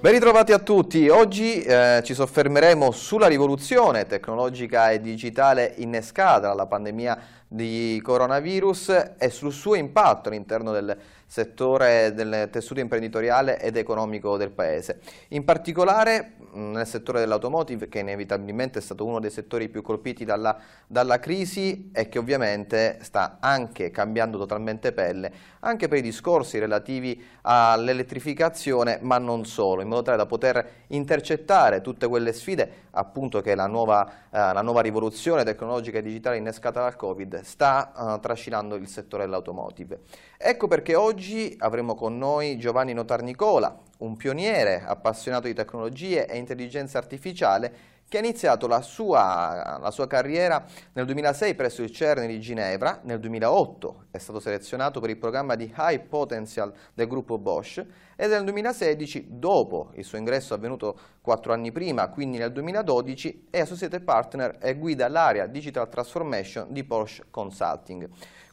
Ben ritrovati a tutti, oggi eh, ci soffermeremo sulla rivoluzione tecnologica e digitale innescata dalla pandemia di coronavirus e sul suo impatto all'interno del settore del tessuto imprenditoriale ed economico del Paese. In particolare nel settore dell'automotive, che inevitabilmente è stato uno dei settori più colpiti dalla, dalla crisi e che ovviamente sta anche cambiando totalmente pelle, anche per i discorsi relativi all'elettrificazione, ma non solo, in modo tale da poter intercettare tutte quelle sfide appunto che la nuova, eh, la nuova rivoluzione tecnologica e digitale innescata dal Covid sta eh, trascinando il settore dell'automotive. Ecco perché oggi avremo con noi Giovanni Notarnicola, un pioniere appassionato di tecnologie e intelligenza artificiale che ha iniziato la sua, la sua, carriera nel 2006 presso il CERN di Ginevra, nel 2008 è stato selezionato per il programma di High Potential del gruppo Bosch e nel 2016, dopo il suo ingresso avvenuto quattro anni prima, quindi nel 2012, è associate partner e guida l'area Digital Transformation di Porsche Consulting.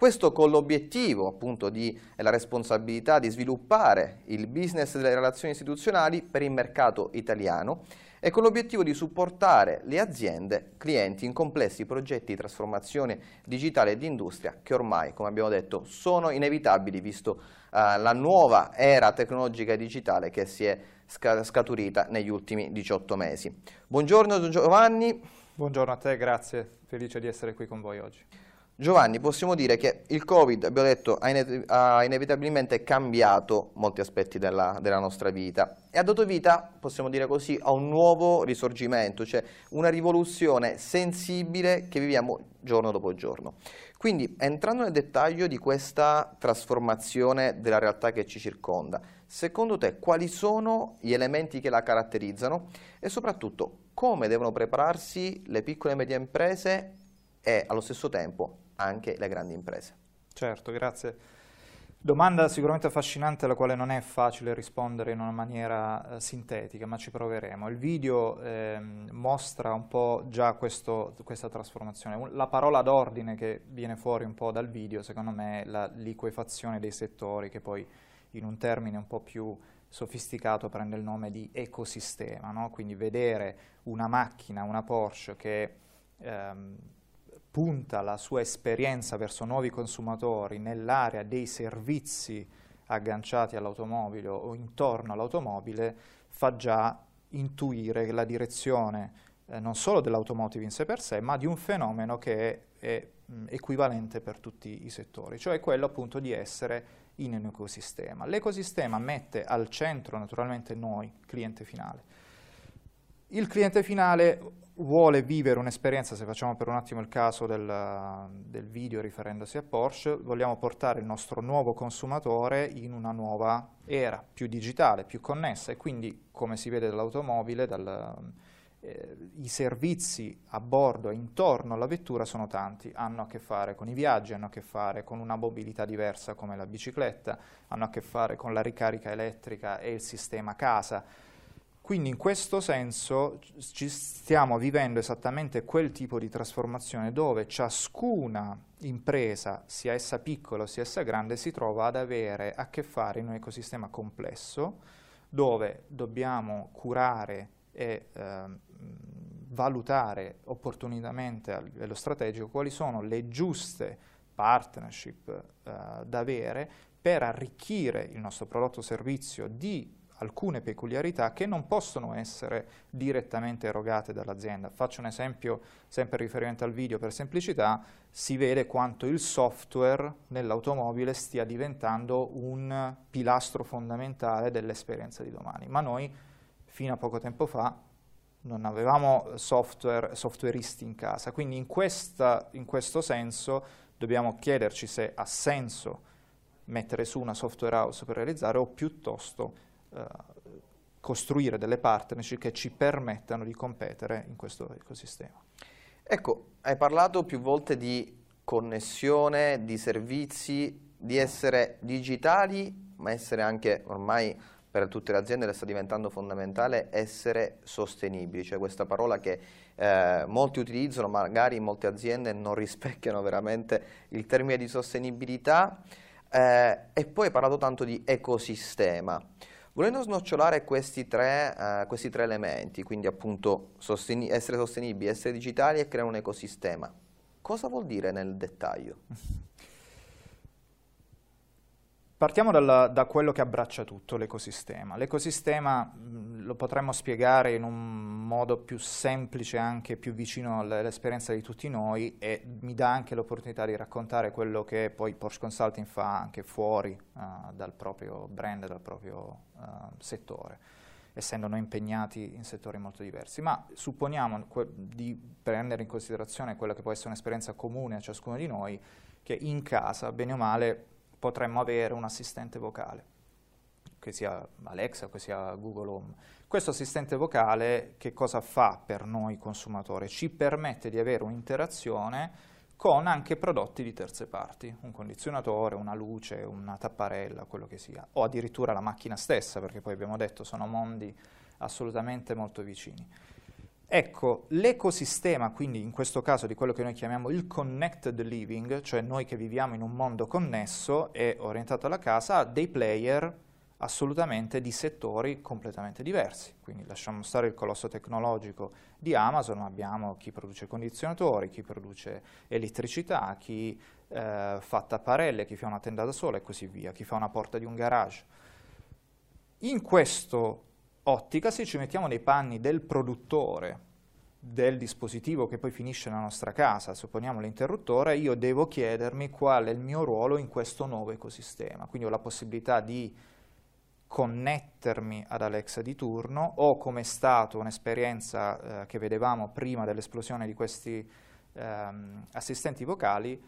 Questo con l'obiettivo appunto di, e la responsabilità di sviluppare il business delle relazioni istituzionali per il mercato italiano e con l'obiettivo di supportare le aziende, clienti in complessi progetti di trasformazione digitale e di industria che ormai, come abbiamo detto, sono inevitabili visto uh, la nuova era tecnologica e digitale che si è scaturita negli ultimi 18 mesi. Buongiorno Giovanni. Buongiorno a te, grazie, felice di essere qui con voi oggi. Giovanni, possiamo dire che il Covid, abbiamo detto, ha inevitabilmente cambiato molti aspetti della, della, nostra vita e ha dato vita, possiamo dire così, a un nuovo risorgimento, cioè una rivoluzione sensibile che viviamo giorno dopo giorno. Quindi, entrando nel dettaglio di questa trasformazione della realtà che ci circonda, secondo te quali sono gli elementi che la caratterizzano e soprattutto come devono prepararsi le piccole e medie imprese e allo stesso tempo anche le grandi imprese. Certo, grazie. Domanda sicuramente affascinante alla quale non è facile rispondere in una maniera eh, sintetica, ma ci proveremo. Il video eh, mostra un po' già questo, questa trasformazione. La parola d'ordine che viene fuori un po' dal video, secondo me, è la liquefazione dei settori, che poi in un termine un po' più sofisticato prende il nome di ecosistema. No? Quindi vedere una macchina, una Porsche che... Ehm, punta la sua esperienza verso nuovi consumatori nell'area dei servizi agganciati all'automobile o intorno all'automobile, fa già intuire la direzione eh, non solo dell'automotive in sé per sé, ma di un fenomeno che è, è mh, equivalente per tutti i settori, cioè quello appunto di essere in un ecosistema. L'ecosistema mette al centro naturalmente noi, cliente finale. Il cliente finale vuole vivere un'esperienza, se facciamo per un attimo il caso del, del, video riferendosi a Porsche, vogliamo portare il nostro nuovo consumatore in una nuova era, più digitale, più connessa e quindi, come si vede dall'automobile, dal, eh, i servizi a bordo e intorno alla vettura sono tanti, hanno a che fare con i viaggi, hanno a che fare con una mobilità diversa come la bicicletta, hanno a che fare con la ricarica elettrica e il sistema casa, quindi in questo senso ci stiamo vivendo esattamente quel tipo di trasformazione dove ciascuna impresa, sia essa piccola o sia essa grande, si trova ad avere a che fare in un ecosistema complesso dove dobbiamo curare e eh, valutare opportunamente a livello strategico quali sono le giuste partnership eh, da avere per arricchire il nostro prodotto o servizio di alcune peculiarità che non possono essere direttamente erogate dall'azienda. Faccio un esempio, sempre riferimento al video per semplicità, si vede quanto il software nell'automobile stia diventando un pilastro fondamentale dell'esperienza di domani, ma noi fino a poco tempo fa non avevamo software, softwareisti in casa, quindi in, questa, in questo senso dobbiamo chiederci se ha senso mettere su una software house per realizzare o piuttosto eh, costruire delle partnership che ci permettano di competere in questo ecosistema. Ecco, hai parlato più volte di connessione, di servizi, di essere digitali, ma essere anche ormai per tutte le aziende sta diventando fondamentale essere sostenibili, cioè questa parola che eh, molti utilizzano, magari in molte aziende non rispecchiano veramente il termine di sostenibilità eh, e poi hai parlato tanto di ecosistema. Volendo snocciolare questi tre, uh, questi tre elementi, quindi appunto sosteni essere sostenibili, essere digitali e creare un ecosistema, cosa vuol dire nel dettaglio? Partiamo dalla, da quello che abbraccia tutto l'ecosistema. L'ecosistema lo potremmo spiegare in un modo più semplice, anche più vicino all'esperienza di tutti noi e mi dà anche l'opportunità di raccontare quello che poi Porsche Consulting fa anche fuori uh, dal proprio brand, dal proprio uh, settore, essendo noi impegnati in settori molto diversi. Ma supponiamo di prendere in considerazione quella che può essere un'esperienza comune a ciascuno di noi, che in casa, bene o male, potremmo avere un assistente vocale, che sia Alexa, che sia Google Home. Questo assistente vocale che cosa fa per noi consumatori? Ci permette di avere un'interazione con anche prodotti di terze parti, un condizionatore, una luce, una tapparella, quello che sia, o addirittura la macchina stessa, perché poi abbiamo detto sono mondi assolutamente molto vicini. Ecco, l'ecosistema, quindi in questo caso di quello che noi chiamiamo il connected living, cioè noi che viviamo in un mondo connesso e orientato alla casa, ha dei player assolutamente di settori completamente diversi. Quindi lasciamo stare il colosso tecnologico di Amazon, ma abbiamo chi produce condizionatori, chi produce elettricità, chi eh, fa tapparelle, chi fa una tenda da sola e così via, chi fa una porta di un garage. In questo ottica, se ci mettiamo nei panni del produttore del dispositivo che poi finisce nella nostra casa, supponiamo l'interruttore, io devo chiedermi qual è il mio ruolo in questo nuovo ecosistema. Quindi ho la possibilità di connettermi ad Alexa di turno o come è stata un'esperienza eh, che vedevamo prima dell'esplosione di questi ehm, assistenti vocali,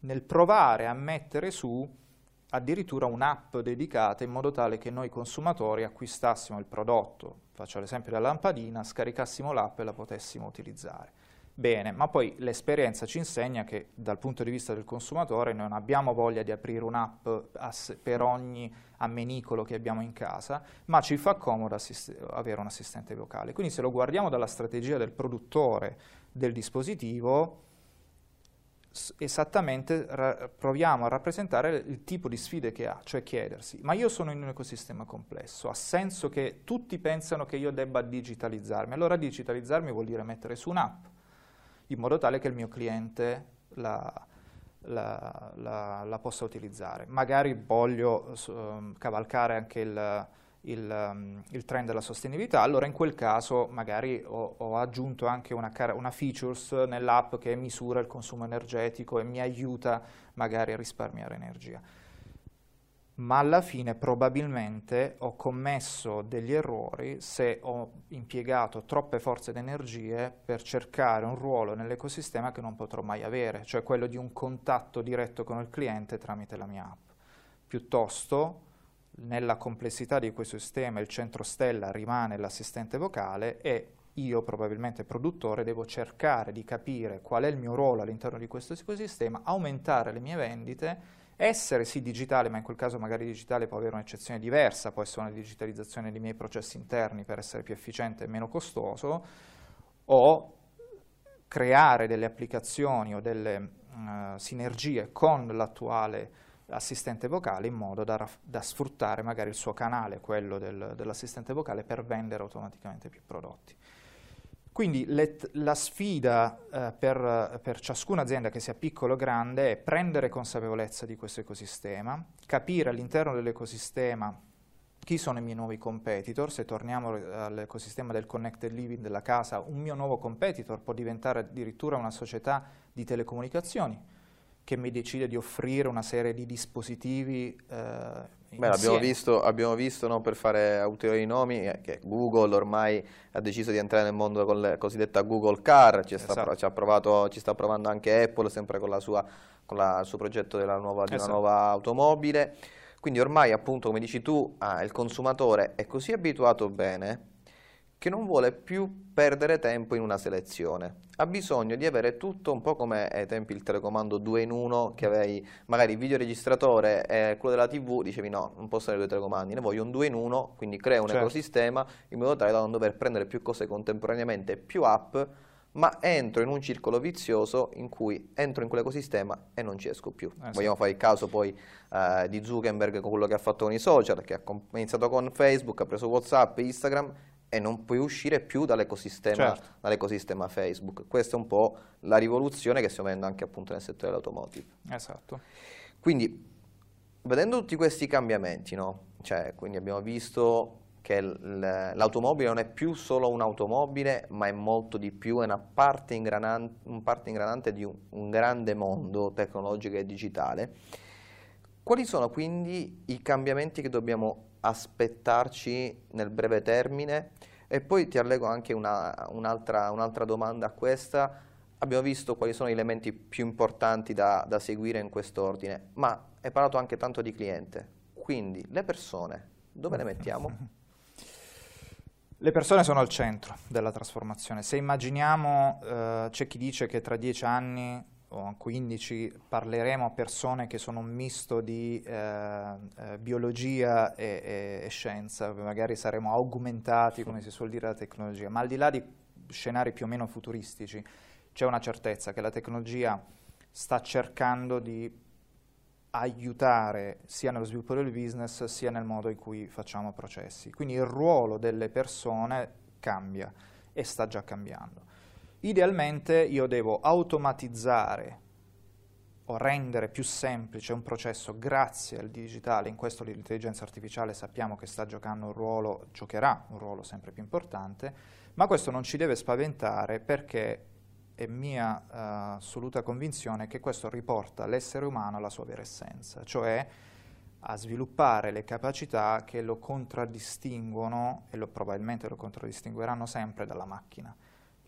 nel provare a mettere su addirittura un'app dedicata in modo tale che noi consumatori acquistassimo il prodotto, faccio l'esempio della lampadina, scaricassimo l'app e la potessimo utilizzare. Bene, ma poi l'esperienza ci insegna che dal punto di vista del consumatore non abbiamo voglia di aprire un'app per ogni ammenicolo che abbiamo in casa, ma ci fa comodo avere un assistente vocale. Quindi se lo guardiamo dalla strategia del produttore del dispositivo, esattamente proviamo a rappresentare il tipo di sfide che ha, cioè chiedersi, ma io sono in un ecosistema complesso, ha senso che tutti pensano che io debba digitalizzarmi, allora digitalizzarmi vuol dire mettere su un'app, in modo tale che il mio cliente la, la, la, la possa utilizzare. Magari voglio uh, cavalcare anche il il, um, il, trend della sostenibilità, allora in quel caso magari ho, ho aggiunto anche una, una features nell'app che misura il consumo energetico e mi aiuta magari a risparmiare energia. Ma alla fine probabilmente ho commesso degli errori se ho impiegato troppe forze ed energie per cercare un ruolo nell'ecosistema che non potrò mai avere, cioè quello di un contatto diretto con il cliente tramite la mia app. Piuttosto nella complessità di questo sistema il centro stella rimane l'assistente vocale e io probabilmente produttore devo cercare di capire qual è il mio ruolo all'interno di questo ecosistema, aumentare le mie vendite, essere sì digitale, ma in quel caso magari digitale può avere un'eccezione diversa, può essere una digitalizzazione dei miei processi interni per essere più efficiente e meno costoso, o creare delle applicazioni o delle uh, sinergie con l'attuale assistente vocale in modo da, da, sfruttare magari il suo canale, quello del, dell'assistente vocale, per vendere automaticamente più prodotti. Quindi la sfida eh, per, per, ciascuna azienda, che sia piccola o grande, è prendere consapevolezza di questo ecosistema, capire all'interno dell'ecosistema chi sono i miei nuovi competitor, se torniamo all'ecosistema del connected living della casa, un mio nuovo competitor può diventare addirittura una società di telecomunicazioni, che mi decide di offrire una serie di dispositivi eh, Beh, abbiamo visto, abbiamo visto no, per fare ulteriori nomi, eh, che Google ormai ha deciso di entrare nel mondo con la cosiddetta Google Car, ci, esatto. sta, provato, ci sta, provando anche Apple, sempre con, sua, con la, il suo progetto nuova, di esatto. una nuova automobile. Quindi ormai, appunto, come dici tu, ah, il consumatore è così abituato bene che non vuole più perdere tempo in una selezione. Ha bisogno di avere tutto un po' come ai tempi il telecomando 2 in 1, che avevi magari il videoregistratore e quello della TV, dicevi no, non posso avere due telecomandi, ne voglio un 2 in 1, quindi crea un certo. ecosistema in modo tale da non dover prendere più cose contemporaneamente, più app, ma entro in un circolo vizioso in cui entro in quell'ecosistema e non ci esco più. Esatto. Vogliamo fare il caso poi eh, di Zuckerberg con quello che ha fatto con i social, che ha iniziato con Facebook, ha preso WhatsApp, Instagram e non puoi uscire più dall'ecosistema, certo. dall'ecosistema Facebook. Questa è un po' la rivoluzione che stiamo vedendo anche appunto nel settore dell'automotive. Esatto. Quindi, vedendo tutti questi cambiamenti, no? cioè, quindi abbiamo visto che l'automobile non è più solo un'automobile, ma è molto di più, è una parte ingranante, un parte ingranante di un, un grande mondo tecnologico e digitale. Quali sono quindi i cambiamenti che dobbiamo aspettarci nel breve termine? E poi ti allego anche un'altra, un un domanda a questa. Abbiamo visto quali sono gli elementi più importanti da, da seguire in quest'ordine, ma hai parlato anche tanto di cliente. Quindi le persone, dove le mettiamo? Le persone sono al centro della trasformazione. Se immaginiamo, eh, c'è chi dice che tra dieci anni o 15 parleremo a persone che sono un misto di eh, eh, biologia e, e, e, scienza, magari saremo augmentati, come si suol dire, la tecnologia, ma al di là di scenari più o meno futuristici, c'è una certezza che la tecnologia sta cercando di aiutare sia nello sviluppo del business sia nel modo in cui facciamo processi. Quindi il ruolo delle persone cambia e sta già cambiando. Idealmente io devo automatizzare o rendere più semplice un processo grazie al digitale, in questo l'intelligenza artificiale sappiamo che sta giocando un ruolo, giocherà un ruolo sempre più importante, ma questo non ci deve spaventare perché è mia uh, assoluta convinzione che questo riporta l'essere umano alla sua vera essenza, cioè a sviluppare le capacità che lo contraddistinguono e lo, probabilmente lo contraddistingueranno sempre dalla macchina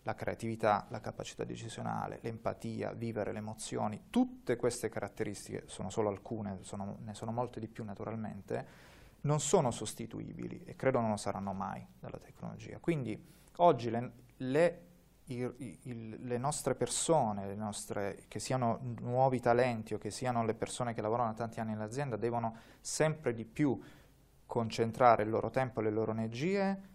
la creatività, la capacità decisionale, l'empatia, vivere le emozioni, tutte queste caratteristiche, sono solo alcune, sono, ne sono molte di più naturalmente, non sono sostituibili e credo non lo saranno mai dalla tecnologia. Quindi oggi le, le, il, il, le nostre persone, le nostre, che siano nuovi talenti o che siano le persone che lavorano da tanti anni nell'azienda, devono sempre di più concentrare il loro tempo e le loro energie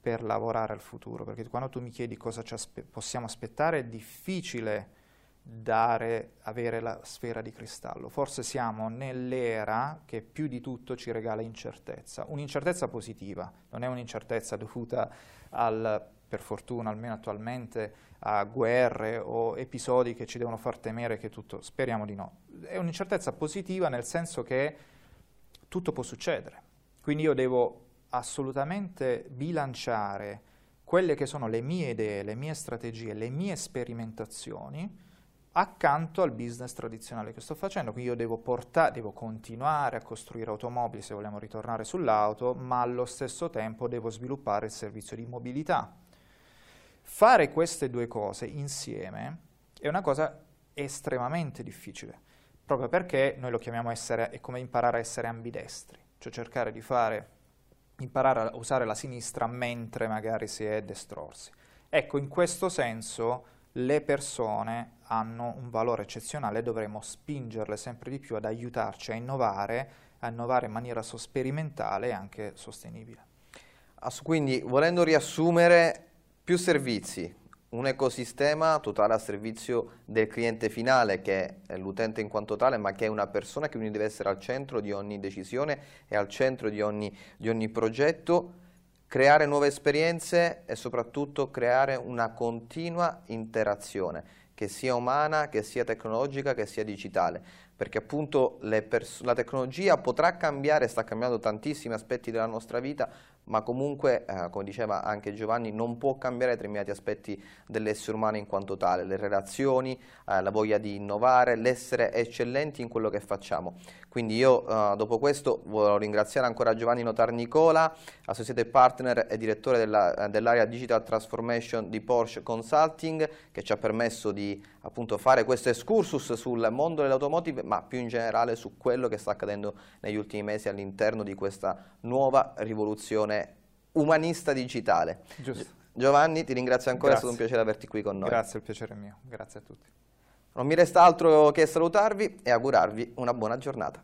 per lavorare al futuro, perché quando tu mi chiedi cosa aspe- possiamo aspettare è difficile dare, avere la sfera di cristallo. Forse siamo nell'era che più di tutto ci regala incertezza, un'incertezza positiva, non è un'incertezza dovuta al, per fortuna almeno attualmente, a guerre o episodi che ci devono far temere che tutto, speriamo di no. È un'incertezza positiva nel senso che tutto può succedere. Quindi io devo assolutamente bilanciare quelle che sono le mie idee, le mie strategie, le mie sperimentazioni accanto al business tradizionale che sto facendo. Quindi io devo, portare, devo continuare a costruire automobili se vogliamo ritornare sull'auto, ma allo stesso tempo devo sviluppare il servizio di mobilità. Fare queste due cose insieme è una cosa estremamente difficile, proprio perché noi lo chiamiamo essere, è come imparare a essere ambidestri, cioè cercare di fare imparare a usare la sinistra mentre magari si è destrorsi. Ecco, in questo senso le persone hanno un valore eccezionale dovremmo spingerle sempre di più ad aiutarci a innovare, a innovare in maniera sperimentale e anche sostenibile. Quindi, volendo riassumere, più servizi, un ecosistema totale a servizio del cliente finale che è l'utente in quanto tale ma che è una persona che quindi deve essere al centro di ogni decisione e al centro di ogni, di ogni progetto, creare nuove esperienze e soprattutto creare una continua interazione che sia umana, che sia tecnologica, che sia digitale. Perché appunto la tecnologia potrà cambiare, sta cambiando tantissimi aspetti della nostra vita, ma comunque, eh, come diceva anche Giovanni, non può cambiare determinati aspetti dell'essere umano in quanto tale, le relazioni, eh, la voglia di innovare, l'essere eccellenti in quello che facciamo. Quindi io eh, dopo questo voglio ringraziare ancora Giovanni Notar Nicola, associate partner e direttore dell'area dell Digital Transformation di Porsche Consulting, che ci ha permesso di appunto fare questo excursus sul mondo dell'automotive, ma più in generale su quello che sta accadendo negli ultimi mesi all'interno di questa nuova rivoluzione umanista digitale. Giusto. Giovanni, ti ringrazio ancora, Grazie. è stato un piacere averti qui con noi. Grazie, il piacere è mio. Grazie a tutti. Non mi resta altro che salutarvi e augurarvi una buona giornata.